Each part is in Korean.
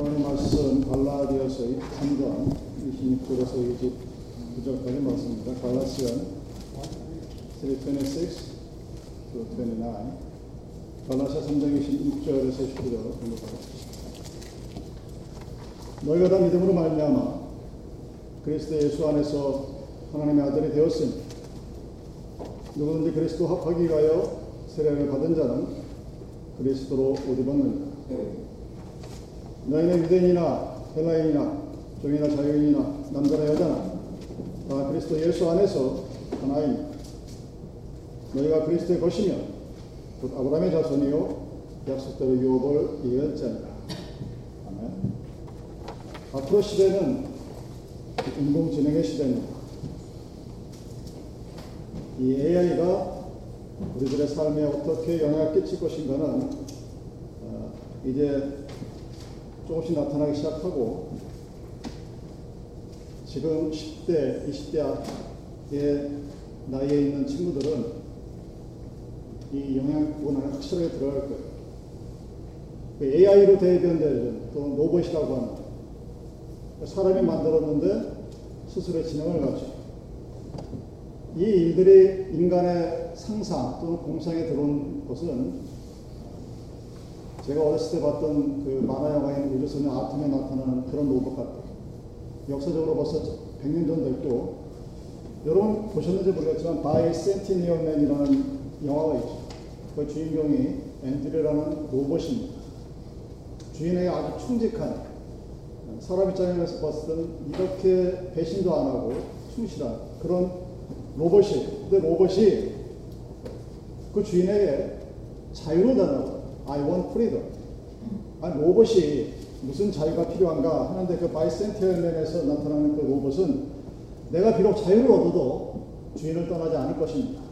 하나님 말씀 갈라디아서의 3장 26절에서 29절까지 말씀입니다. 갈라시안 3:26 to 29 갈라시아 3장 26절에서 29절 공부하겠습니다. 너희가 다 믿음으로 말미암아 그리스도 예수 안에서 하나님의 아들이 되었으니 누구든지 그리스도 합하기 위하여 세례를 받은 자는 그리스도로 옷 입었느니라. 너희는 유대인이나 헬라인이나 종이나 자유인이나 남자나 여자나 다 그리스도 예수 안에서 하나이니 너희가 그리스도의 것이며 곧 아브라함의 자손이요 약속대로 유업을 이을 자니라. 아멘. 앞으로 시대는 인공지능의 시대입니다. 이 AI가 우리들의 삶에 어떻게 영향을 끼칠 것인가는 어, 이제 조금씩 나타나기 시작하고 지금 10대, 20대의 나이에 있는 친구들은 이 영향권을 확실하게 들어갈 거예요. AI로 대변되는 또 로봇이라고 하는 사람이 만들었는데 스스로의 지능을 가지고 이 일들이 인간의 상상 또는 공상에 들어온 것은 제가 어렸을 때 봤던 그 만화 영화인 우주소년 아톰에 나타나는 그런 로봇 같아요. 역사적으로 벌써 100년 전 됐고 여러분 보셨는지 모르겠지만 Bicentennial Man이라는 영화가 있죠. 그 주인공이 앤드류라는 로봇입니다. 주인에게 아주 충직한 사람 입장에서 봤을 때는 이렇게 배신도 안 하고 충실한 그런 로봇이 근데 로봇이 그 주인에게 자유를 달라고 I want freedom 아니 로봇이 무슨 자유가 필요한가 하는데 그 바이센티얼맨에서 나타나는 그 로봇은 내가 비록 자유를 얻어도 주인을 떠나지 않을 것입니다.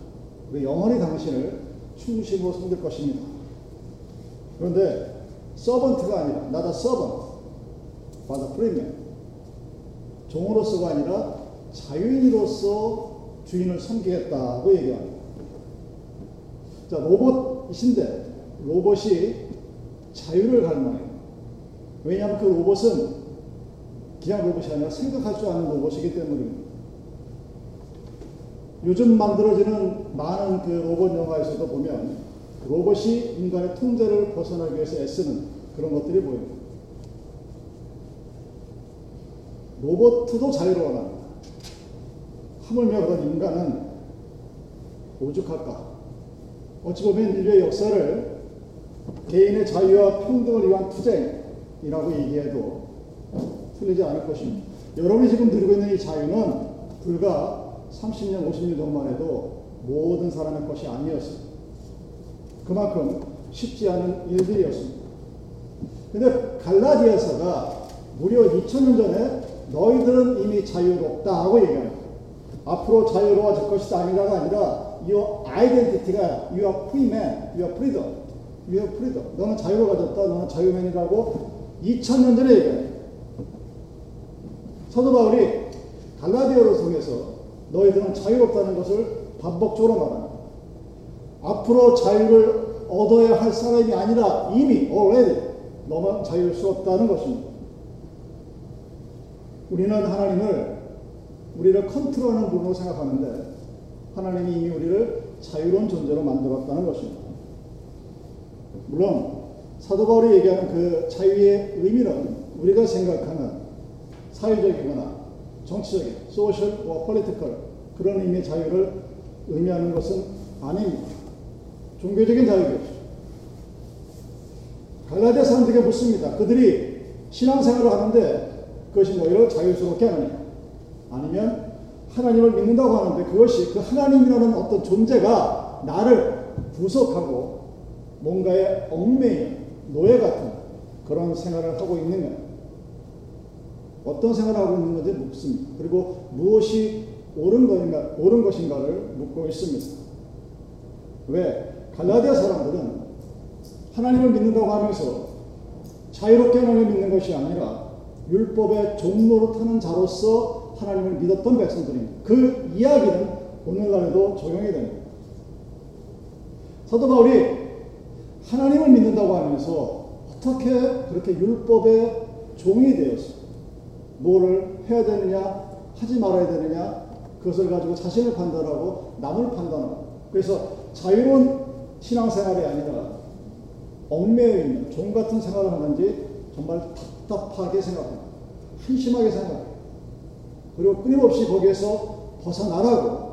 그리고 영원히 당신을 충실로 섬길 것입니다. 그런데 서번트가 아니라 나다 서번트 받아 프리맨 종으로서가 아니라 자유인으로서 주인을 섬기겠다고 얘기합니다. 자 로봇인데 로봇이 자유를 갈망해요. 왜냐하면 그 로봇은 그냥 로봇이 아니라 생각할 줄 아는 로봇이기 때문입니다. 요즘 만들어지는 많은 그 로봇 영화에서도 보면 로봇이 인간의 통제를 벗어나기 위해서 애쓰는 그런 것들이 보입니다. 로봇도 원합니다. 하물며 그런 인간은 오죽할까? 어찌 보면 인류의 역사를 개인의 자유와 평등을 위한 투쟁이라고 얘기해도 틀리지 않을 것입니다. 여러분이 지금 누리고 있는 이 자유는 불과 30년, 50년 전만 해도 모든 사람의 것이 아니었습니다. 그만큼 쉽지 않은 일들이었습니다. 근데 갈라디아서가 무려 2000년 전에 너희들은 이미 자유롭다고 얘기합니다. 앞으로 자유로워질 것이다 아니라가 아니라 your identity가 you are free man, you are freedom. 너는 자유를 가졌다, 너는 자유맨이라고 2000년 전에 얘기해요. 사도 바울이 갈라디아를 통해서 너희들은 자유롭다는 것을 반복적으로 말합니다. 앞으로 자유를 얻어야 할 사람이 아니라 이미 already 너만 자유스럽다는 것입니다. 우리는 하나님을 우리를 컨트롤하는 분으로 생각하는데 하나님이 이미 우리를 자유로운 존재로 만들었다는 것입니다. 물론 사도 바울이 얘기하는 그 자유의 의미는 우리가 생각하는 사회적이거나 정치적인 social political 그런 의미의 자유를 의미하는 것은 아닙니다. 종교적인 자유겠죠. 갈라디아 사람들에게 묻습니다. 그들이 신앙생활을 하는데 그것이 너희를 자유스럽게 하느냐? 아니면 하나님을 믿는다고 하는데 그것이 그 하나님이라는 어떤 존재가 나를 구속하고 뭔가에 얽매인 노예 같은 그런 생활을 하고 있느냐? 어떤 생활을 하고 있는 건지 묻습니다. 그리고 무엇이 옳은 것인가, 옳은 것인가를 묻고 있습니다. 왜? 갈라디아 사람들은 하나님을 믿는다고 하면서 자유롭게 하나님을 믿는 것이 아니라 율법의 타는 자로서 하나님을 믿었던 백성들입니다. 그 이야기는 오늘날에도 적용이 됩니다. 사도 바울이 하나님을 믿는다고 하면서 어떻게 그렇게 율법의 종이 되었어. 뭐를 해야 되느냐, 하지 말아야 되느냐, 그것을 가지고 자신을 판단하고 남을 판단하고. 그래서 자유로운 신앙생활이 아니라 얽매여 있는 종 같은 생활을 하는지 정말 답답하게 생각합니다. 한심하게 생각해요. 그리고 끊임없이 거기에서 벗어나라고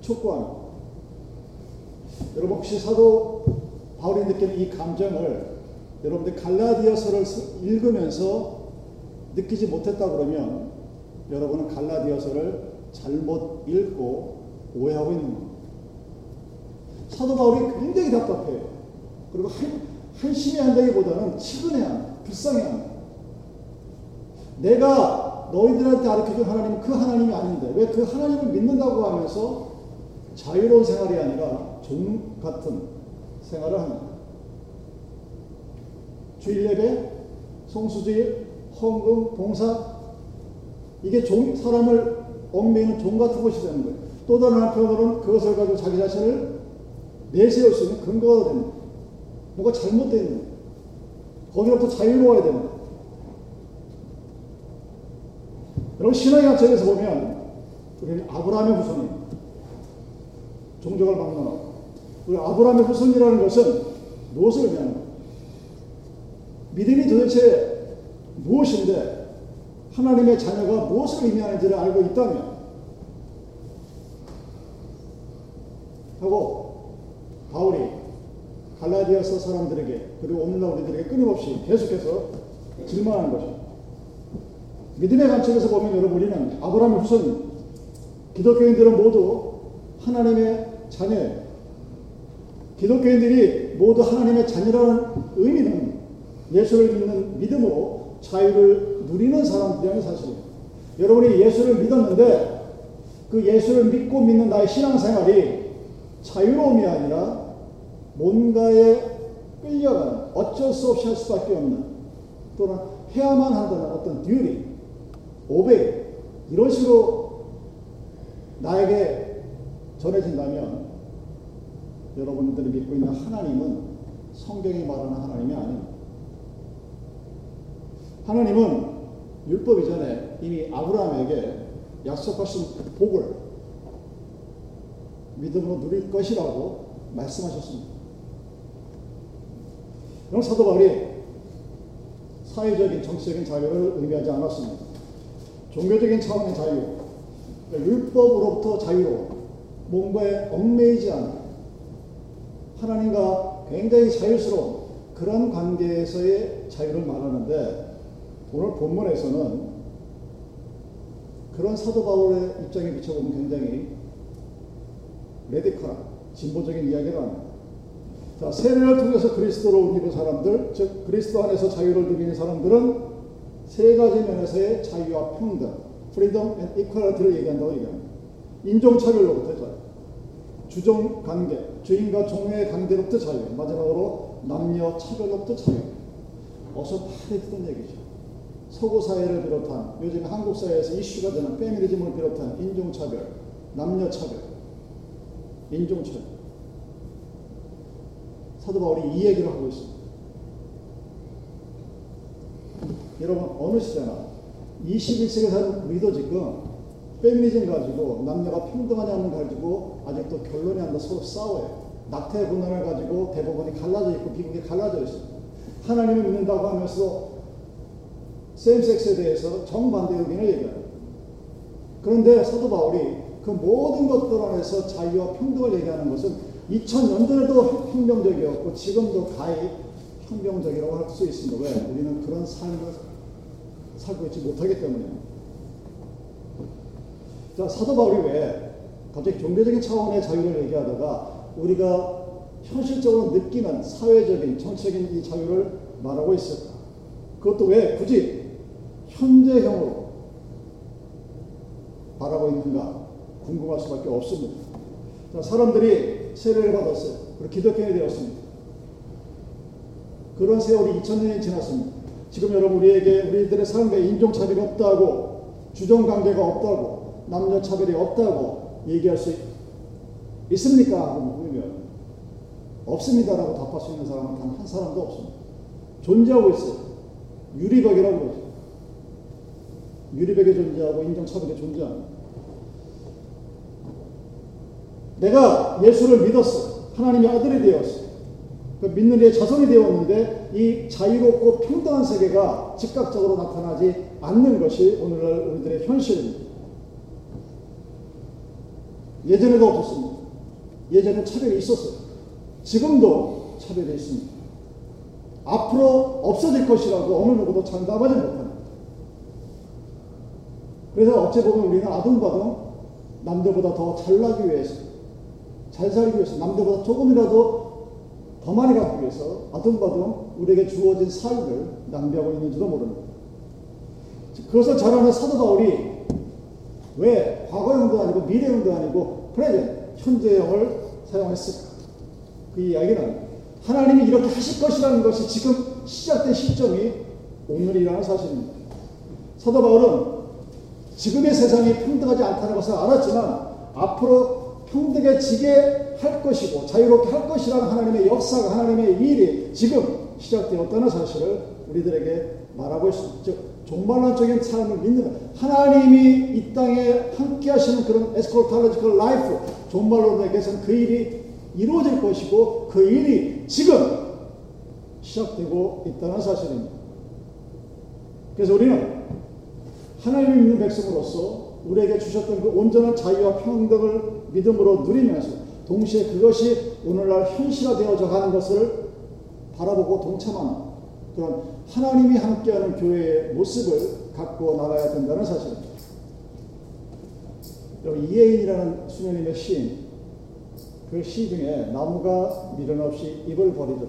촉구합니다. 여러분 혹시 사도 바울이 느끼는 이 감정을 여러분들 갈라디아서를 읽으면서 느끼지 못했다 그러면 여러분은 갈라디아서를 잘못 읽고 오해하고 있는 겁니다. 사도 바울이 굉장히 답답해요. 그리고 한, 한심해 한다기보다는 치근해야 합니다. 불쌍해야 합니다. 내가 너희들한테 가르쳐준 하나님은 그 하나님이 아닌데 왜 그 하나님을 믿는다고 하면서 자유로운 생활이 아니라 종 같은 생활을 합니다. 주일 예배, 성수주일, 헌금, 봉사 이게 종, 사람을 얽매이는 종 같은 것이 되는 거예요. 또 다른 한편으로는 그것을 가지고 자기 자신을 내세울 수 있는 근거가 됩니다. 뭐가 잘못되어 있는 거예요. 거기로부터 자유로워야 됩니다. 여러분 신앙의 관점에서 보면 우리는 아브라함의 후손입니다. 종족을 막론하고 우리 아브라함의 후손이라는 것은 무엇을 의미하는 믿음이 도대체 무엇인데 하나님의 자녀가 무엇을 의미하는지를 알고 있다면 하고 바울이 갈라디아서 사람들에게 그리고 오늘날 우리들에게 끊임없이 계속해서 질문하는 것입니다. 믿음의 관점에서 보면 여러분 우리는 아브라함의 후손 기독교인들은 모두 하나님의 자녀예요. 기독교인들이 모두 하나님의 자녀라는 의미는 예수를 믿는 믿음으로 자유를 누리는 사람들이라는 사실이에요. 여러분이 예수를 믿었는데 그 예수를 믿고 믿는 나의 신앙생활이 자유로움이 아니라 뭔가에 끌려가는 어쩔 수 없이 할 수밖에 없는 또는 해야만 한다는 어떤 듀리, 오베이 이런 식으로 나에게 전해진다면 여러분들이 믿고 있는 하나님은 성경이 말하는 하나님이 아닙니다. 하나님은 율법 이전에 이미 아브라함에게 약속하신 복을 믿음으로 누릴 것이라고 말씀하셨습니다. 그럼 사도 바울이 사회적인 정치적인 자유를 의미하지 않았습니다. 종교적인 차원의 자유, 율법으로부터 자유로 뭔가에 얽매이지 않은 하나님과 굉장히 자유스러운 그런 관계에서의 자유를 말하는데 오늘 본문에서는 그런 사도 바울의 입장에 비춰보면 굉장히 레디컬한 진보적인 이야기를 합니다. 자, 세례를 통해서 그리스도로 옮기는 사람들, 즉 그리스도 안에서 자유를 누리는 사람들은 세 가지 면에서의 자유와 평등, freedom and equality를 얘기한다고 얘기합니다. 인종차별로부터 자유, 주종관계, 주인과 종의 관계로부터 자유, 마지막으로 남녀 차별로부터 자유. 어서 듣던 얘기죠. 서구 사회를 비롯한 요즘 한국 사회에서 이슈가 되는 페미니즘을 비롯한 인종차별, 남녀차별, 인종차별. 사도 바울이 이 얘기를 하고 있습니다. 여러분 어느 시대나 21세기에 사는 우리도 지금 페미니즘 가지고 남녀가 평등하냐는 가지고 아직도 결론이 안 나 서로 싸워요. 낙태 분란을 가지고 대법원이 갈라져 있고 미국이 갈라져 있습니다. 하나님을 믿는다고 하면서 셈섹스에 대해서 정반대 의견을 얘기해요. 그런데 사도 바울이 그 모든 것들 안에서 자유와 평등을 얘기하는 것은 2000년전에도 혁명적이었고 지금도 가히 혁명적이라고 할 수 있습니다. 왜? 우리는 그런 삶을 살고 있지 못하기 때문이에요. 자, 사도 바울이 왜 갑자기 종교적인 차원의 자유를 얘기하다가 우리가 현실적으로 느끼는 사회적인, 정치적인 이 자유를 말하고 있을까? 그것도 왜 굳이 현재형으로 바라고 있는가 궁금할 수밖에 없습니다. 자, 사람들이 세례를 받았어요. 그리고 기독교인이 되었습니다. 그런 세월이 2000년이 지났습니다. 지금 여러분 우리에게 우리들의 삶에 인종차별이 없다고 주종관계가 없다고 남녀 차별이 없다고 얘기할 수 있습니까? 물으면 없습니다라고 답할 수 있는 사람은 단 한 사람도 없습니다. 존재하고 있어요. 유리벽이라고 그러죠. 유리벽에 존재하고 인종차별이 존재합니다. 내가 예수를 믿었어. 하나님의 아들이 되었어. 그 믿는 이의 자손이 되었는데 이 자유롭고 평등한 세계가 즉각적으로 나타나지 않는 것이 오늘날 우리들의 현실입니다. 예전에도 없었습니다. 예전에 차별이 있었어요. 지금도 차별이 있습니다. 앞으로 없어질 것이라고 어느 누구도 장담하지 못합니다. 그래서 어찌 보면 우리는 아둥바둥 남들보다 더 잘나기 위해서, 잘 살기 위해서, 남들보다 조금이라도 더 많이 갖기 위해서 아둥바둥 우리에게 주어진 삶을 낭비하고 있는지도 모릅니다. 그것을 잘 아는 사도 바울이 왜 과거형도 아니고 미래형도 아니고 프레젠, 현재형을 사용했을까? 그 이야기는 하나님이 이렇게 하실 것이라는 것이 지금 시작된 시점이 오늘이라는 사실입니다. 사도 바울은 지금의 세상이 평등하지 않다는 것을 알았지만 앞으로 평등해지게 할 것이고 자유롭게 할 것이라는 하나님의 역사가 하나님의 일이 지금 시작되었다는 사실을 우리들에게 말하고 있습니다. 종말론적인 삶을 믿는 하나님이 이 땅에 함께 하시는 그런 eschatological life 종말론에게서는 그 일이 이루어질 것이고 그 일이 지금 시작되고 있다는 사실입니다. 그래서 우리는 하나님을 믿는 백성으로서 우리에게 주셨던 그 온전한 자유와 평등을 믿음으로 누리면서 동시에 그것이 오늘날 현실화되어져 가는 것을 바라보고 동참하는 그런 하나님이 함께하는 교회의 모습을 갖고 나가야 된다는 사실입니다. 여러분 이혜인이라는 수녀님의 시인 그 시 중에 나무가 미련 없이 입을 버리듯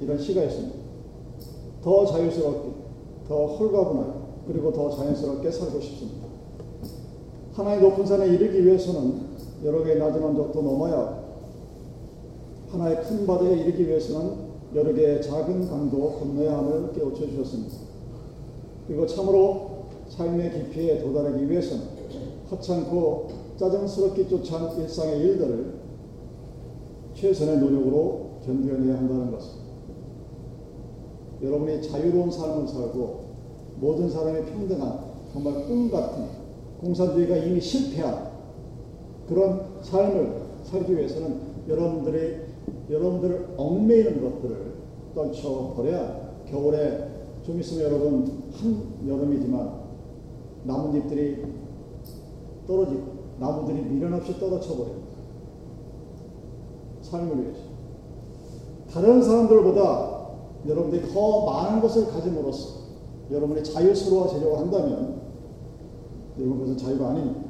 이런 시가 있습니다. 더 자유스럽게, 더 홀가분하게, 그리고 더 자연스럽게 살고 싶습니다. 하나의 높은 산에 이르기 위해서는 여러 개의 낮은 언덕도 넘어야 하나의 큰 바다에 이르기 위해서는 여러 개의 작은 강도 건너야 함을 깨우쳐 주셨습니다. 그리고 참으로 삶의 깊이에 도달하기 위해서는 하찮고 짜증스럽게 쫓아온 일상의 일들을 최선의 노력으로 견뎌내야 한다는 것을 여러분이 자유로운 삶을 살고 모든 사람이 평등한 정말 꿈 같은 공산주의가 이미 실패한 그런 삶을 살기 위해서는 여러분들이 여러분들을 얽매이는 것들을 떨쳐버려야 겨울에 좀 있으면 여러분 한 여름이지만 나뭇잎들이 떨어지고 나무들이 미련 없이 떨어져 버립니다. 삶을 위해서. 다른 사람들보다 여러분들이 더 많은 것을 가짐으로써 여러분이 자유스러워지려고 한다면 여러분 그것은 자유가 아닙니다.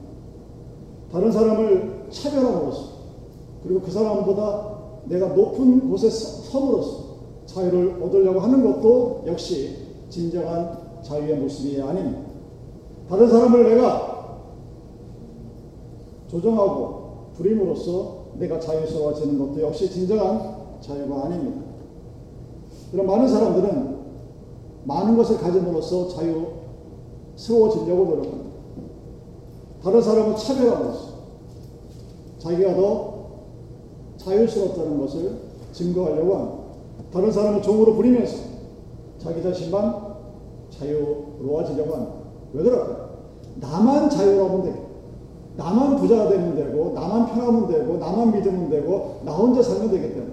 다른 사람을 차별함으로써 그리고 그 사람보다 내가 높은 곳에 섬으로써 자유를 얻으려고 하는 것도 역시 진정한 자유의 모습이 아닙니다. 다른 사람을 내가 조정하고 부림으로써 내가 자유스러워지는 것도 역시 진정한 자유가 아닙니다. 그런 많은 사람들은 많은 것을 가짐으로써 자유스러워지려고 노력합니다. 다른 사람을 차별함으로써 자기가 더 자유스럽다는 것을 증거하려고 합니다. 다른 사람을 종으로 부리면서 자기 자신만 자유로워지려고 합니다. 왜 그럴까요? 나만 자유로우면 되겠다. 나만 부자가 되면 되고, 나만 편하면 되고, 나만 믿으면 되고, 나 혼자 살면 되기 때문에.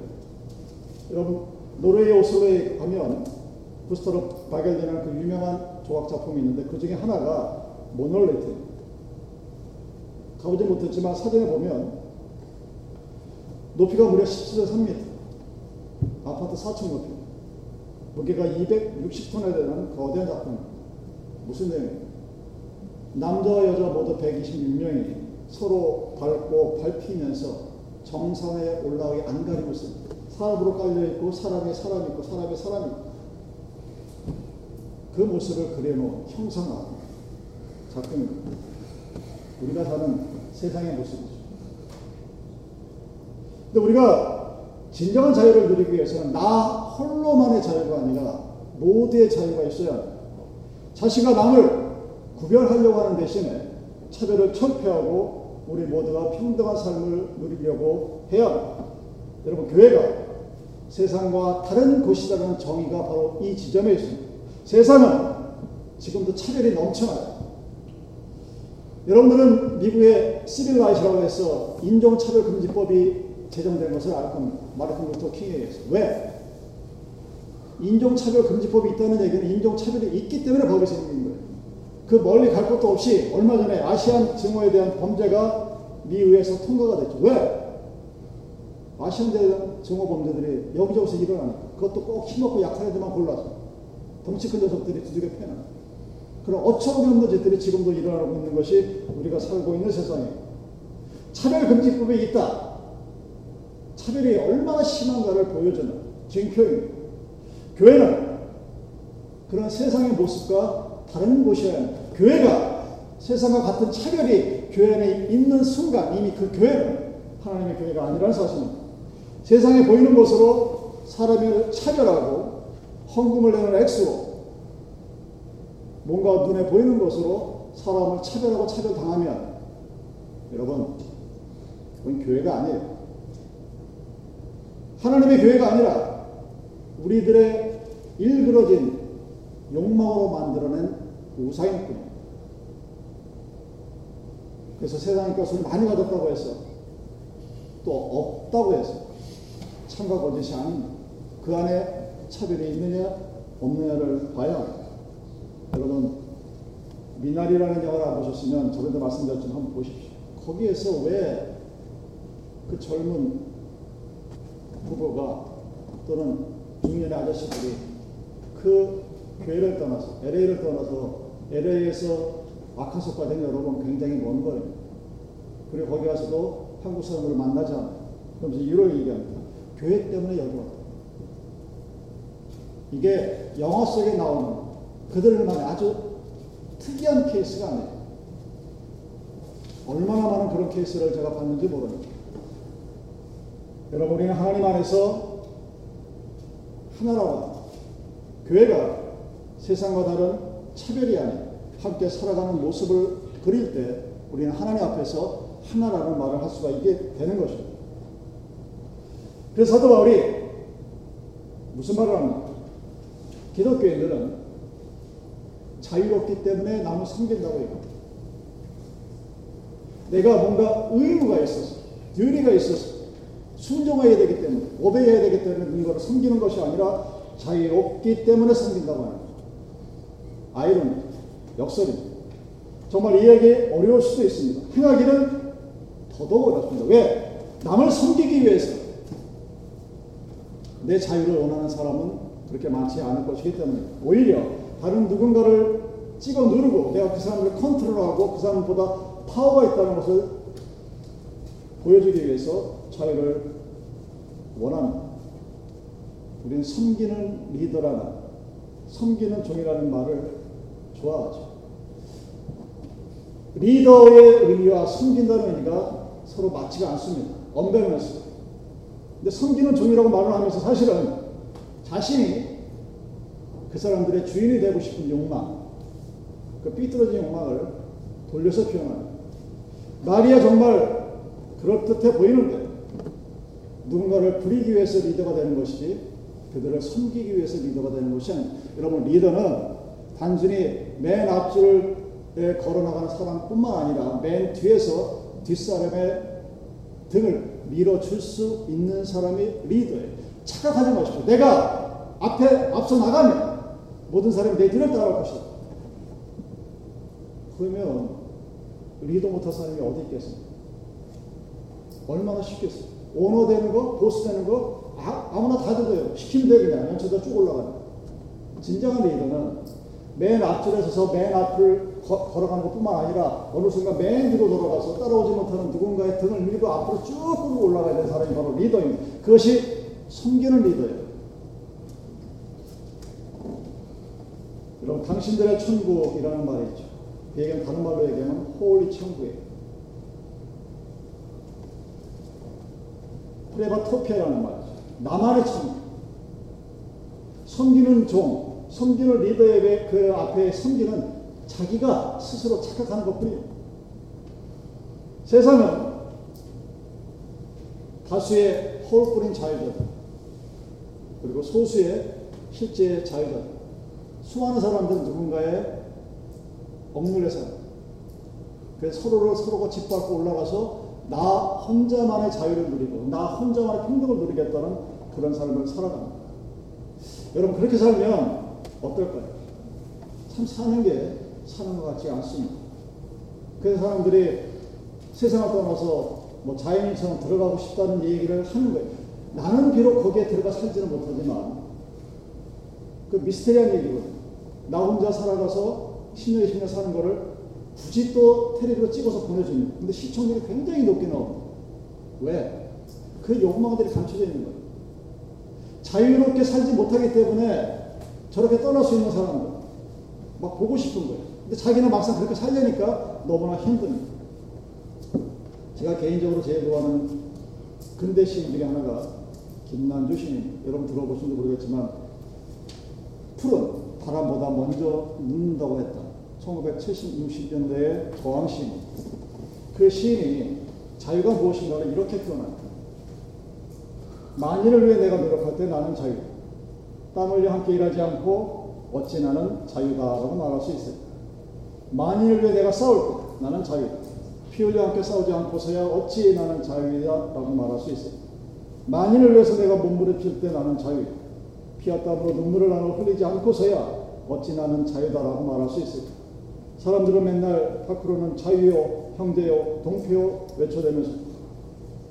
여러분, 노르웨이 오슬로에 가면 구스터로 바겔리라는 그 유명한 조각 작품이 있는데 그 중에 하나가 모놀레트예요. 가보지 못했지만 사진에 보면 높이가 무려 17.3m, 아파트 4층 높이, 무게가 260톤에 되는 거대한 작품입니다. 무슨 내용이에요? 남자와 여자 모두 126명이 서로 밟고 밟히면서 정상에 올라가기 안 가리고 있습니다. 사람으로 깔려있고 사람이 사람 있고 사람이 사람 있고 그 모습을 그려놓은 형상화 작품입니다. 우리가 사는 세상의 모습이죠. 근데 우리가 진정한 자유를 누리기 위해서는 나 홀로만의 자유가 아니라 모두의 자유가 있어야 합니다. 자신과 남을 구별하려고 하는 대신에 차별을 철폐하고 우리 모두가 평등한 삶을 누리려고 해야 합니다. 여러분 교회가 세상과 다른 곳이라는 정의가 바로 이 지점에 있습니다. 세상은 지금도 차별이 넘쳐나요. 여러분들은 미국의 Civil Rights라고 해서 인종차별금지법이 제정된 것을 알 겁니다. 마르틴 루터 킹에 의해서. 왜? 인종차별 금지법이 있다는 얘기는 인종차별이 있기 때문에 법이 생긴 거예요. 그 멀리 갈 것도 없이 얼마 전에 아시안 증오에 대한 범죄가 미 의회에서 통과가 됐죠. 왜? 아시안 증오 범죄들이 여기저기서 일어나니까 그것도 꼭 힘없고 약한 애들만 골라서 덩치 큰 녀석들이 두들겨 패는 그런 어처구니 없는 짓들이 지금도 일어나고 있는 것이 우리가 살고 있는 세상이에요. 차별금지법이 있다. 차별이 얼마나 심한가를 보여주는 징표입니다. 교회는 그런 세상의 모습과 다른 곳이어야 합니다. 교회가 세상과 같은 차별이 교회 안에 있는 순간 이미 그 교회는 하나님의 교회가 아니라는 사실입니다. 세상에 보이는 것으로 사람을 차별하고 헌금을 내는 액수로 뭔가 눈에 보이는 것으로 사람을 차별하고 차별당하면 여러분 그건 교회가 아니에요. 하나님의 교회가 아니라 우리들의 일그러진 욕망으로 만들어낸 우상일 뿐입니다. 그래서 세상의 것을 많이 가졌다고 해서 또 없다고 해서 참과 거짓이 아닙니다. 그 안에 차별이 있느냐 없느냐를 봐야 합니다. 여러분 미나리라는 영화를 안 보셨으면 저번에 말씀드렸지만 한번 보십시오. 거기에서 왜 그 젊은 후보가 또는 중년의 아저씨들이 그 교회를 떠나서 LA를 떠나서 LA에서 아카소까지는 여러분 굉장히 먼 거예요. 그리고 거기 가서도 한국 사람들을 않아요. 그러면서 이런 얘기합니다. 교회 때문에 여기 왔다. 이게 영화 속에 나오는 그들만의 아주 특이한 케이스가 아니에요. 얼마나 많은 그런 케이스를 제가 봤는지 모릅니다. 여러분, 우리는 하나님 안에서 하나라고 교회가 세상과 다른 차별이 아닌 함께 살아가는 모습을 그릴 때 우리는 하나님 앞에서 하나라는 말을 할 수가 있게 되는 것입니다. 그래서 사도 바울이 무슨 말을 합니까? 기독교인들은 자유롭기 때문에 남을 섬긴다고 해요. 내가 뭔가 의무가 있어서, 듀리가 있어서 순종해야 되기 때문에, 오배해야 되기 때문에 누군가를 섬기는 것이 아니라 자유롭기 때문에 섬긴다고 하는 거죠. 아이론, 역설입니다. 정말 이해하기 어려울 수도 있습니다. 행하기는 더더욱 어렵습니다. 왜? 남을 섬기기 위해서 내 자유를 원하는 사람은 그렇게 많지 않을 것이기 때문에 오히려 다른 누군가를 찍어 누르고 내가 그 사람을 컨트롤하고 그 사람보다 파워가 있다는 것을 보여주기 위해서 자유를 원하는 우리는 섬기는 리더라는 섬기는 종이라는 말을 좋아하죠. 리더의 의미와 섬긴다는 의미가 서로 맞지가 않습니다. 언밸런스. 근데 섬기는 종이라고 말을 하면서 사실은 자신이 그 사람들의 주인이 되고 싶은 욕망, 그 삐뚤어진 욕망을 돌려서 표현합니다. 마리아 정말 그럴듯해 보이는데 누군가를 부리기 위해서 리더가 되는 것이지 그들을 섬기기 위해서 리더가 되는 것이 아닙니다. 여러분 리더는 단순히 맨 앞줄에 걸어나가는 사람뿐만 아니라 맨 뒤에서 뒷사람의 등을 밀어줄 수 있는 사람이 리더예요. 착각하지 마십시오. 내가 앞에 앞서 나가면 모든 사람이 내 뒤를 따라올 것이다. 그러면 리더 못할 사람이 어디 있겠습니까? 얼마나 쉽겠어요? 오너 되는 거, 보스 되는 거 아, 아무나 다 되고요. 시키면 돼 그냥 연차도 쭉 올라가요. 진정한 리더는 맨 앞줄에 서서 맨 앞을 거, 걸어가는 것뿐만 아니라 어느 순간 맨 뒤로 돌아가서 따라오지 못하는 누군가의 등을 밀고 앞으로 쭉 끌고 올라가야 되는 사람이 바로 리더입니다. 그것이 섬기는 리더예요. 여러분 당신들의 천국이라는 말이 있죠. 그 얘기는 다른 말로 얘기하면 홀로 천국이에요. privatopia라는 말이죠. 나만의 천국. 섬기는 종, 섬기는 리더의 그 앞에 섬기는 자기가 스스로 착각하는 것 뿐이에요. 세상은 다수의 허울뿐인 자유들, 그리고 소수의 실제 자유다. 수많은 사람들은 누군가의 억눌려 살아. 그래서 서로를 서로가 짓밟고 올라가서 나 혼자만의 자유를 누리고 나 혼자만의 평등을 누리겠다는 그런 삶을 살아갑니다. 여러분 그렇게 살면 어떨까요? 참 사는 게 사는 것 같지 않습니다. 그래서 사람들이 세상을 떠나서 뭐 자연인처럼 들어가고 싶다는 얘기를 하는 거예요. 나는 비록 거기에 들어가 살지는 못하지만 그 미스테리한 얘기거든요. 나 혼자 살아가서 10년, 20년 사는 거를 굳이 또 텔레비로 찍어서 보내주는. 근데 시청률이 굉장히 높게 나옵니다. 왜? 그 욕망들이 감춰져 있는 거예요. 자유롭게 살지 못하기 때문에 저렇게 떠날 수 있는 사람들. 막 보고 싶은 거예요. 근데 자기는 막상 그렇게 살려니까 너무나 힘듭니다. 제가 개인적으로 제일 좋아하는 근대 시인 중에 하나가 김난주 시인. 여러분 들어보신지 모르겠지만 푸른 바람보다 먼저 눕는다고 했다. 1970, 60년대의 저항 시인. 그 시인이 자유가 무엇인가를 이렇게 표현합니다. 만일을 위해 내가 노력할 때 나는 자유. 땀 흘려 함께 일하지 않고 어찌 나는 자유다라고 말할 수 있어요. 만일을 위해 내가 싸울 때 나는 자유. 피 흘려 함께 싸우지 않고서야 어찌 나는 자유이다라고 말할 수 있어요. 만일을 위해서 내가 몸부림칠 때 나는 자유. 피와 땀으로 눈물을 나눠 흘리지 않고서야 어찌 나는 자유다라고 말할 수 있어요. 사람들은 맨날 밖으로는 자유요, 형제요, 동표요 외쳐대면서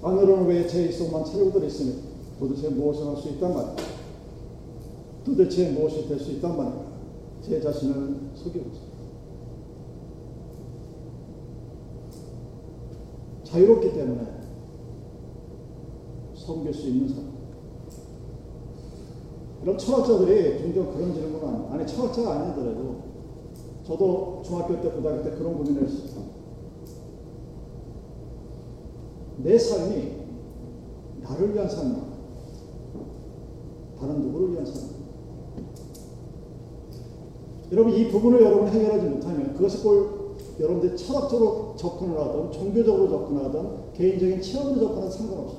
안으로는 왜제 입속만 차려들 있으니 도대체 무엇을 할 수 있단 말이야. 도대체 무엇이 될 수 있단 말이야. 제 자신을 속이고 있어. 자유롭기 때문에 섬길 수 있는 사람. 이런 철학자들이 종종 그런 질문을 아니 철학자가 아니더라도 저도 중학교 때 고등학교 때 그런 고민을 했어요. 내 삶이 나를 위한 삶이야. 다른 누구를 위한 삶이야. 여러분 이 부분을 여러분 해결하지 못하면 그것을 꼭 여러분들이 철학적으로 접근을 하든 종교적으로 접근하든 개인적인 체험으로 접근하든 상관없어.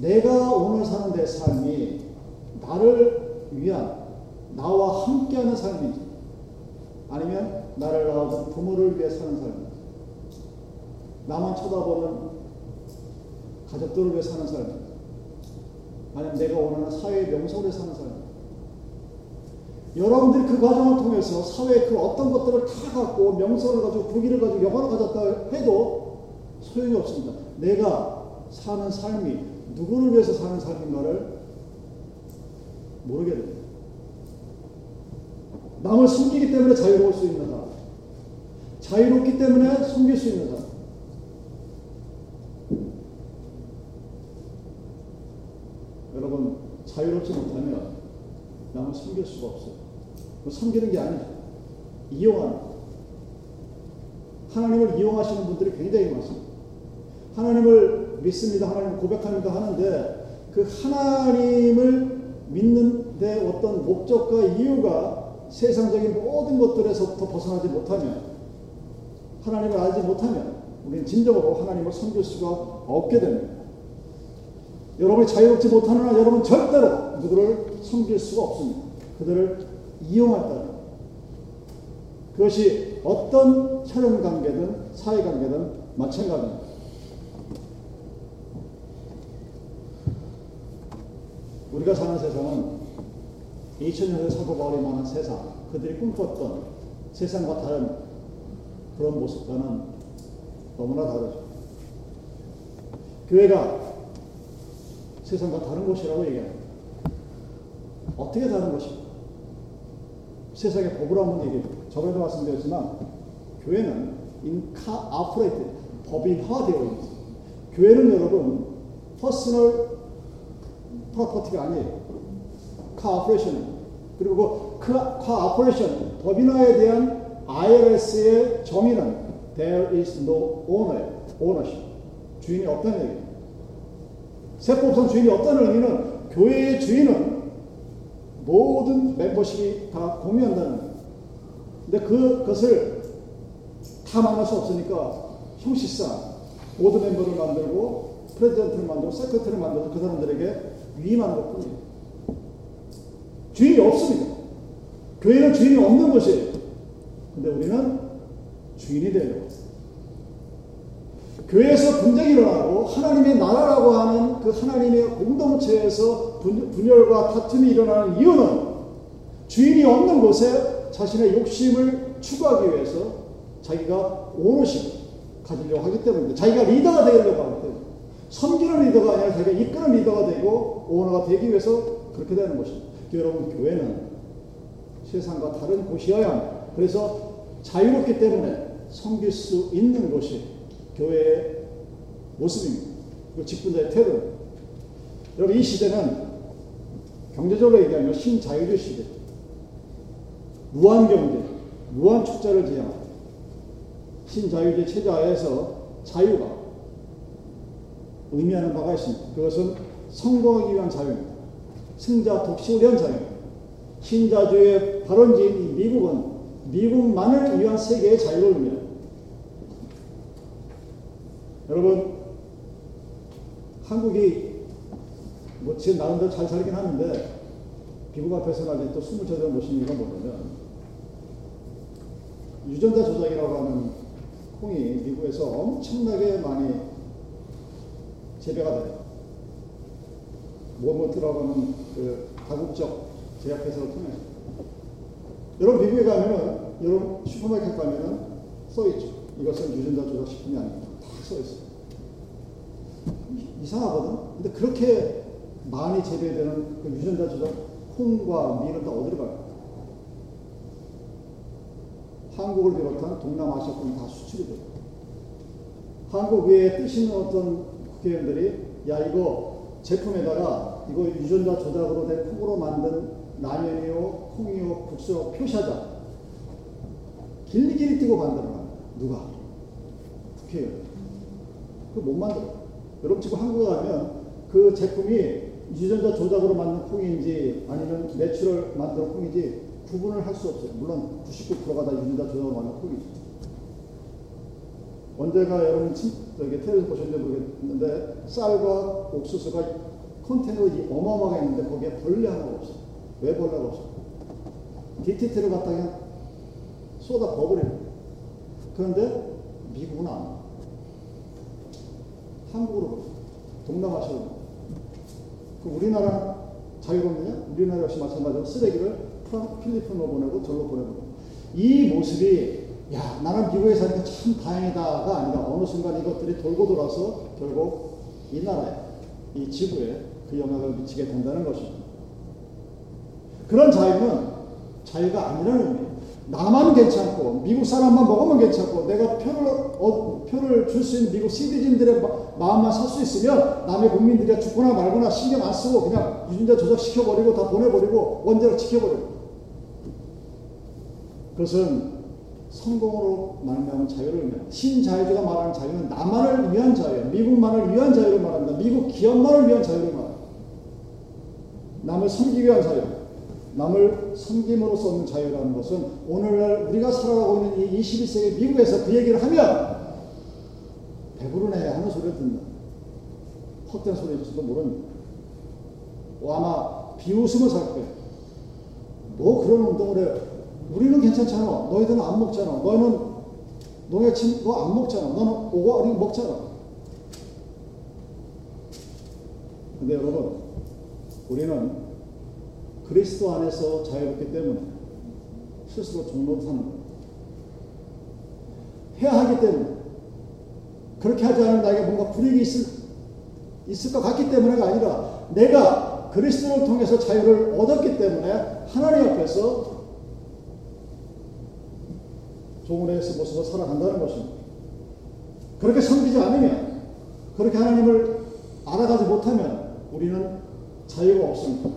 내가 오늘 사는 내 삶이 나를 위한 나와 함께하는 삶인지 아니면 나를 낳아준 부모를 위해 사는 삶인지 나만 쳐다보는 가족들을 위해 사는 삶인지 아니면 내가 원하는 사회의 명성을 위해 사는 삶인지 여러분들이 그 과정을 통해서 사회의 그 어떤 것들을 다 갖고 명성을 가지고 부기를 가지고 영화를 가졌다 해도 소용이 없습니다. 내가 사는 삶이 누구를 위해서 사는 삶인가를 모르게 됩니다. 남을 숨기기 때문에 자유로울 수 있는 사람. 자유롭기 때문에 숨길 수 있는 사람. 여러분, 자유롭지 못하면 남을 숨길 수가 없어요. 숨기는 게 아니죠. 이용하는 하나님을 이용하시는 분들이 굉장히 많습니다. 하나님을 믿습니다. 하나님을 고백합니다. 하는데 그 하나님을 믿는데 어떤 목적과 이유가 세상적인 모든 것들에서부터 벗어나지 못하면 하나님을 알지 못하면 우리는 진정으로 하나님을 섬길 수가 없게 됩니다. 여러분이 자유롭지 못하는 한 여러분 절대로 누구를 섬길 수가 없습니다. 그들을 이용할 따라 그것이 어떤 혈연 관계든 사회 관계든 마찬가지입니다. 우리가 사는 세상은 2000년의 사도 바울이 말한 세상, 그들이 꿈꿨던 세상과 다른 그런 모습과는 너무나 다르죠. 교회가 세상과 다른 곳이라고 얘기합니다. 어떻게 다른 것입니까? 세상의 법을 한번 얘기해 저번에도 말씀드렸지만 교회는 인카 아프레이트 법인화되어 있습니다. 교회는 여러분 personal property가 아니에요. corporation 그리고 그 corporation 법인화에 대한 IRS의 정의는 there is no owner, ownership 주인이 없다는 얘기예요. 세법상 주인이 없다는 의미는 교회의 주인은 모든 멤버십이 다 공유한다는 거예요. 근데 그것을 다 만날 수 없으니까 형식상 보드 멤버를 만들고 프레지던트를 만들고 세크터를 만들어서 그 사람들에게 위임하는 것 뿐이에요. 주인이 없습니다. 교회는 주인이 없는 곳이에요. 근데 우리는 주인이 되려고. 교회에서 분쟁이 일어나고 하나님의 나라라고 하는 그 하나님의 공동체에서 분열과 다툼이 일어나는 이유는 주인이 없는 곳에 자신의 욕심을 추구하기 위해서 자기가 오롯이 가지려고 하기 때문입니다. 자기가 리더가 되려고 하기 때문에. 섬기는 리더가 아니라 자기가 이끄는 리더가 되고 오너가 되기 위해서 그렇게 되는 것입니다. 여러분, 교회는 세상과 다른 곳이어야 합니다. 그래서 자유롭기 때문에 섬길 수 있는 곳이 교회의 모습입니다. 그 직분자의 태도. 여러분, 이 시대는 경제적으로 얘기하면 신자유주의 시대. 무한 경제, 무한 축제를 지향합니다. 신자유주의 체제 하에서 자유가 의미하는 바가 있습니다. 그것은 성공하기 위한 자유입니다. 승자 독식을 위한 자유입니다. 신자주의 발원지인 미국은 미국만을 위한 세계의 의미합니다. 여러분, 한국이 뭐 지금 나름대로 잘 살긴 하는데 미국 앞에서 아직또 숨을 제대로 못 이유가 뭐냐면 유전자 조작이라고 하는 콩이 미국에서 엄청나게 많이 재배가 돼요. 모모트라고 하는 그 다국적 제약회사를 통해서. 여러분 미국에 가면은 여러분 슈퍼마켓 가면은 써 있죠. 이것은 유전자 조작 식품이 아닙니다. 다 써 있어요. 이상하거든. 근데 그렇게 많이 재배되는 그 유전자 조작 콩과 밀은 다 어디로 갈까? 한국을 비롯한 동남아시아권 다 수출이 돼요. 한국 외에 뜻 있는 어떤 국회의원들이 야 이거 제품에다가 이거 유전자 조작으로 된 콩으로 만든 라면이요, 콩이요, 국수요 표시하자. 길리길리 뛰고 만들어라. 누가? 국회의원. 그거 못 만들어. 여러분 지금 한국에 가면 그 제품이 유전자 조작으로 만든 콩인지 아니면 natural 만든 콩인지 구분을 할 수 없어요. 물론 99%가 다 유전자 조작으로 만든 콩이죠. 언제가 여러분 저기 텔레비전 보셨는지 모르겠는데 쌀과 옥수수가 컨테이너가 어마어마하게 있는데 거기에 벌레 하나가 없어. 왜 벌레가 없어? DTT를 갖다 그냥 쏟아 버버리는 그런데 미국은 안 한국으로 동남아시아로 그 우리나라 자유롭느냐? 우리나라 역시 마찬가지로 쓰레기를 필리핀으로 보내고 절로 보내고 이 모습이 야 나는 미국에 사니까 참 다행이다가 아니라 어느 순간 이것들이 돌고 돌아서 결국 이 나라에 이 지구에 그 영향을 미치게 된다는 것입니다. 그런 자유는 자유가 아니라는 의미예요. 나만 괜찮고 미국 사람만 먹으면 괜찮고 내가 표를 어, 표를 줄 수 있는 미국 시티즌들의 마음만 살 수 있으면 남의 국민들이 죽거나 말거나 신경 안 쓰고 그냥 유전자 조작 시켜버리고 다 보내버리고 원자로 지켜버리고 그것은 성공으로 말하면 자유를 의미합니다. 신자유주가 말하는 자유는 나만을 위한 자유예요. 미국만을 위한 자유를 말합니다. 미국 기업만을 위한 자유를 말합니다. 남을 섬기기 위한 자유. 남을 섬김으로써 얻는 자유라는 것은 오늘날 우리가 살아가고 있는 이 21세기 미국에서 그 얘기를 하면 배부르네 하는 소리를 듣는 헛된 소리일지도 모릅니다. 아마 비웃음을 살 거예요. 뭐 그런 운동을 해. 우리는 괜찮잖아. 너희들은 안 먹잖아. 너는 너네 친, 너안 먹잖아. 너는 오고 먹잖아. 근데 여러분, 우리는 그리스도 안에서 자유롭기 때문에 스스로 종로 사는 거예요. 해야 하기 때문에. 그렇게 하지 않으면 나에게 뭔가 불이익이 있을, 있을 것 같기 때문에가 아니라 내가 그리스도를 통해서 자유를 얻었기 때문에 하나님 앞에서 종의 모습을 살아간다는 것입니다. 그렇게 섬기지 않으면, 그렇게 하나님을 알아가지 못하면 우리는 자유가 없습니다.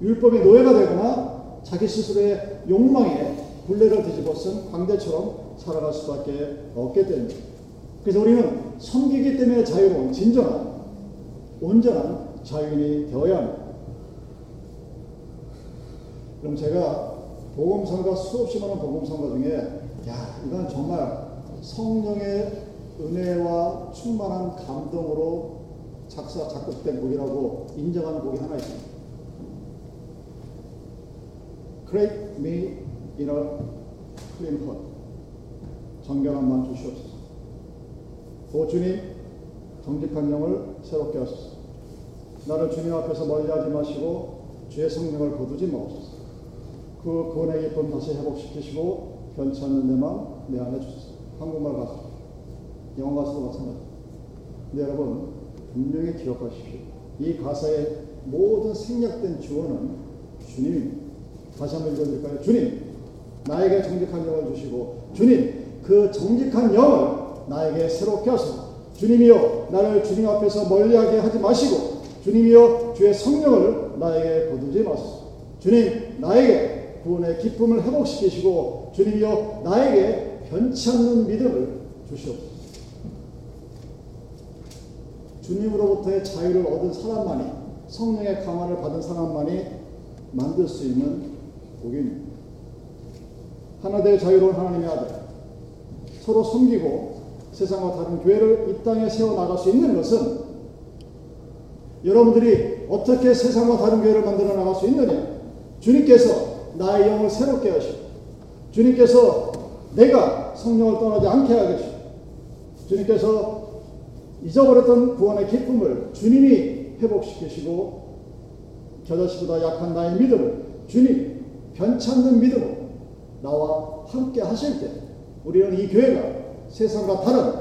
율법의 노예가 되거나 자기 스스로의 욕망에 굴레를 뒤집어 쓴 광대처럼 살아갈 수밖에 없게 됩니다. 그래서 우리는 섬기기 때문에 자유로운 진정한 온전한 자유인이 되어야 합니다. 그럼 제가 복음성가 수없이 많은 복음성가 중에 야 이건 정말 성령의 은혜와 충만한 감동으로 작사 작곡된 곡이라고 인정하는 곡이 하나 있습니다. create me in a clean heart. 정결한 마음 주시옵소서. 오 주님, 정직한 영을 새롭게 하소서. 나를 주님 앞에서 멀리하지 마시고 주의 성령을 거두지 마옵소서. 그 구원의 기쁨 다시 회복시키시고 않는 내 마음 내 안에 주소서. 한국말 가수, 영어 가수도 마찬가지. 근데 여러분 분명히 기억하십시오. 이 가사의 모든 생략된 주어는 주님입니다. 다시 한번 읽어드릴까요? 주님, 나에게 정직한 영을 주시고 주님, 그 정직한 영을 나에게 새롭게 하소서. 주님이여, 나를 주님 앞에서 멀리하게 하지 마시고 주님이여, 주의 성령을 나에게 거두지 마소서. 주님, 나에게 구원의 기쁨을 회복시키시고 주님이여, 나에게 변치 않는 믿음을 주시옵소서. 주님으로부터의 자유를 얻은 사람만이 성령의 강화를 받은 사람만이 만들 수 있는 복입니다. 하나되어 자유로운 하나님의 아들 서로 섬기고 세상과 다른 교회를 이 땅에 세워 나갈 수 있는 것은 여러분들이 어떻게 세상과 다른 교회를 만들어 나갈 수 있느냐? 주님께서 나의 영을 새롭게 하시고 주님께서 내가 성령을 떠나지 않게 하시고 주님께서 잊어버렸던 구원의 기쁨을 주님이 회복시키시고 겨자씨보다 약한 나의 믿음을 주님 변찮는 믿음으로 나와 함께 하실 때 우리는 이 교회가 세상과 다른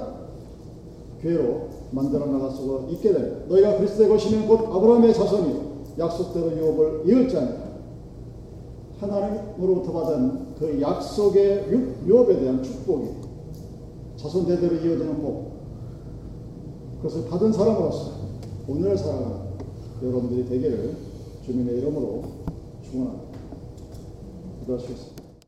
교회로 만들어 나갈 수가 있게 됩니다. 너희가 그리스도의 것이면 곧 아브라함의 자손이요 약속대로 유업을 이을 자니라. 하나님으로부터 받은 그 약속의 유업에 대한 축복이 자손 대대로 이어지는 복 그것을 받은 사람으로서 오늘을 살아가는 여러분들이 되기를 주님의 이름으로 축원합니다. 기도하시겠습니다.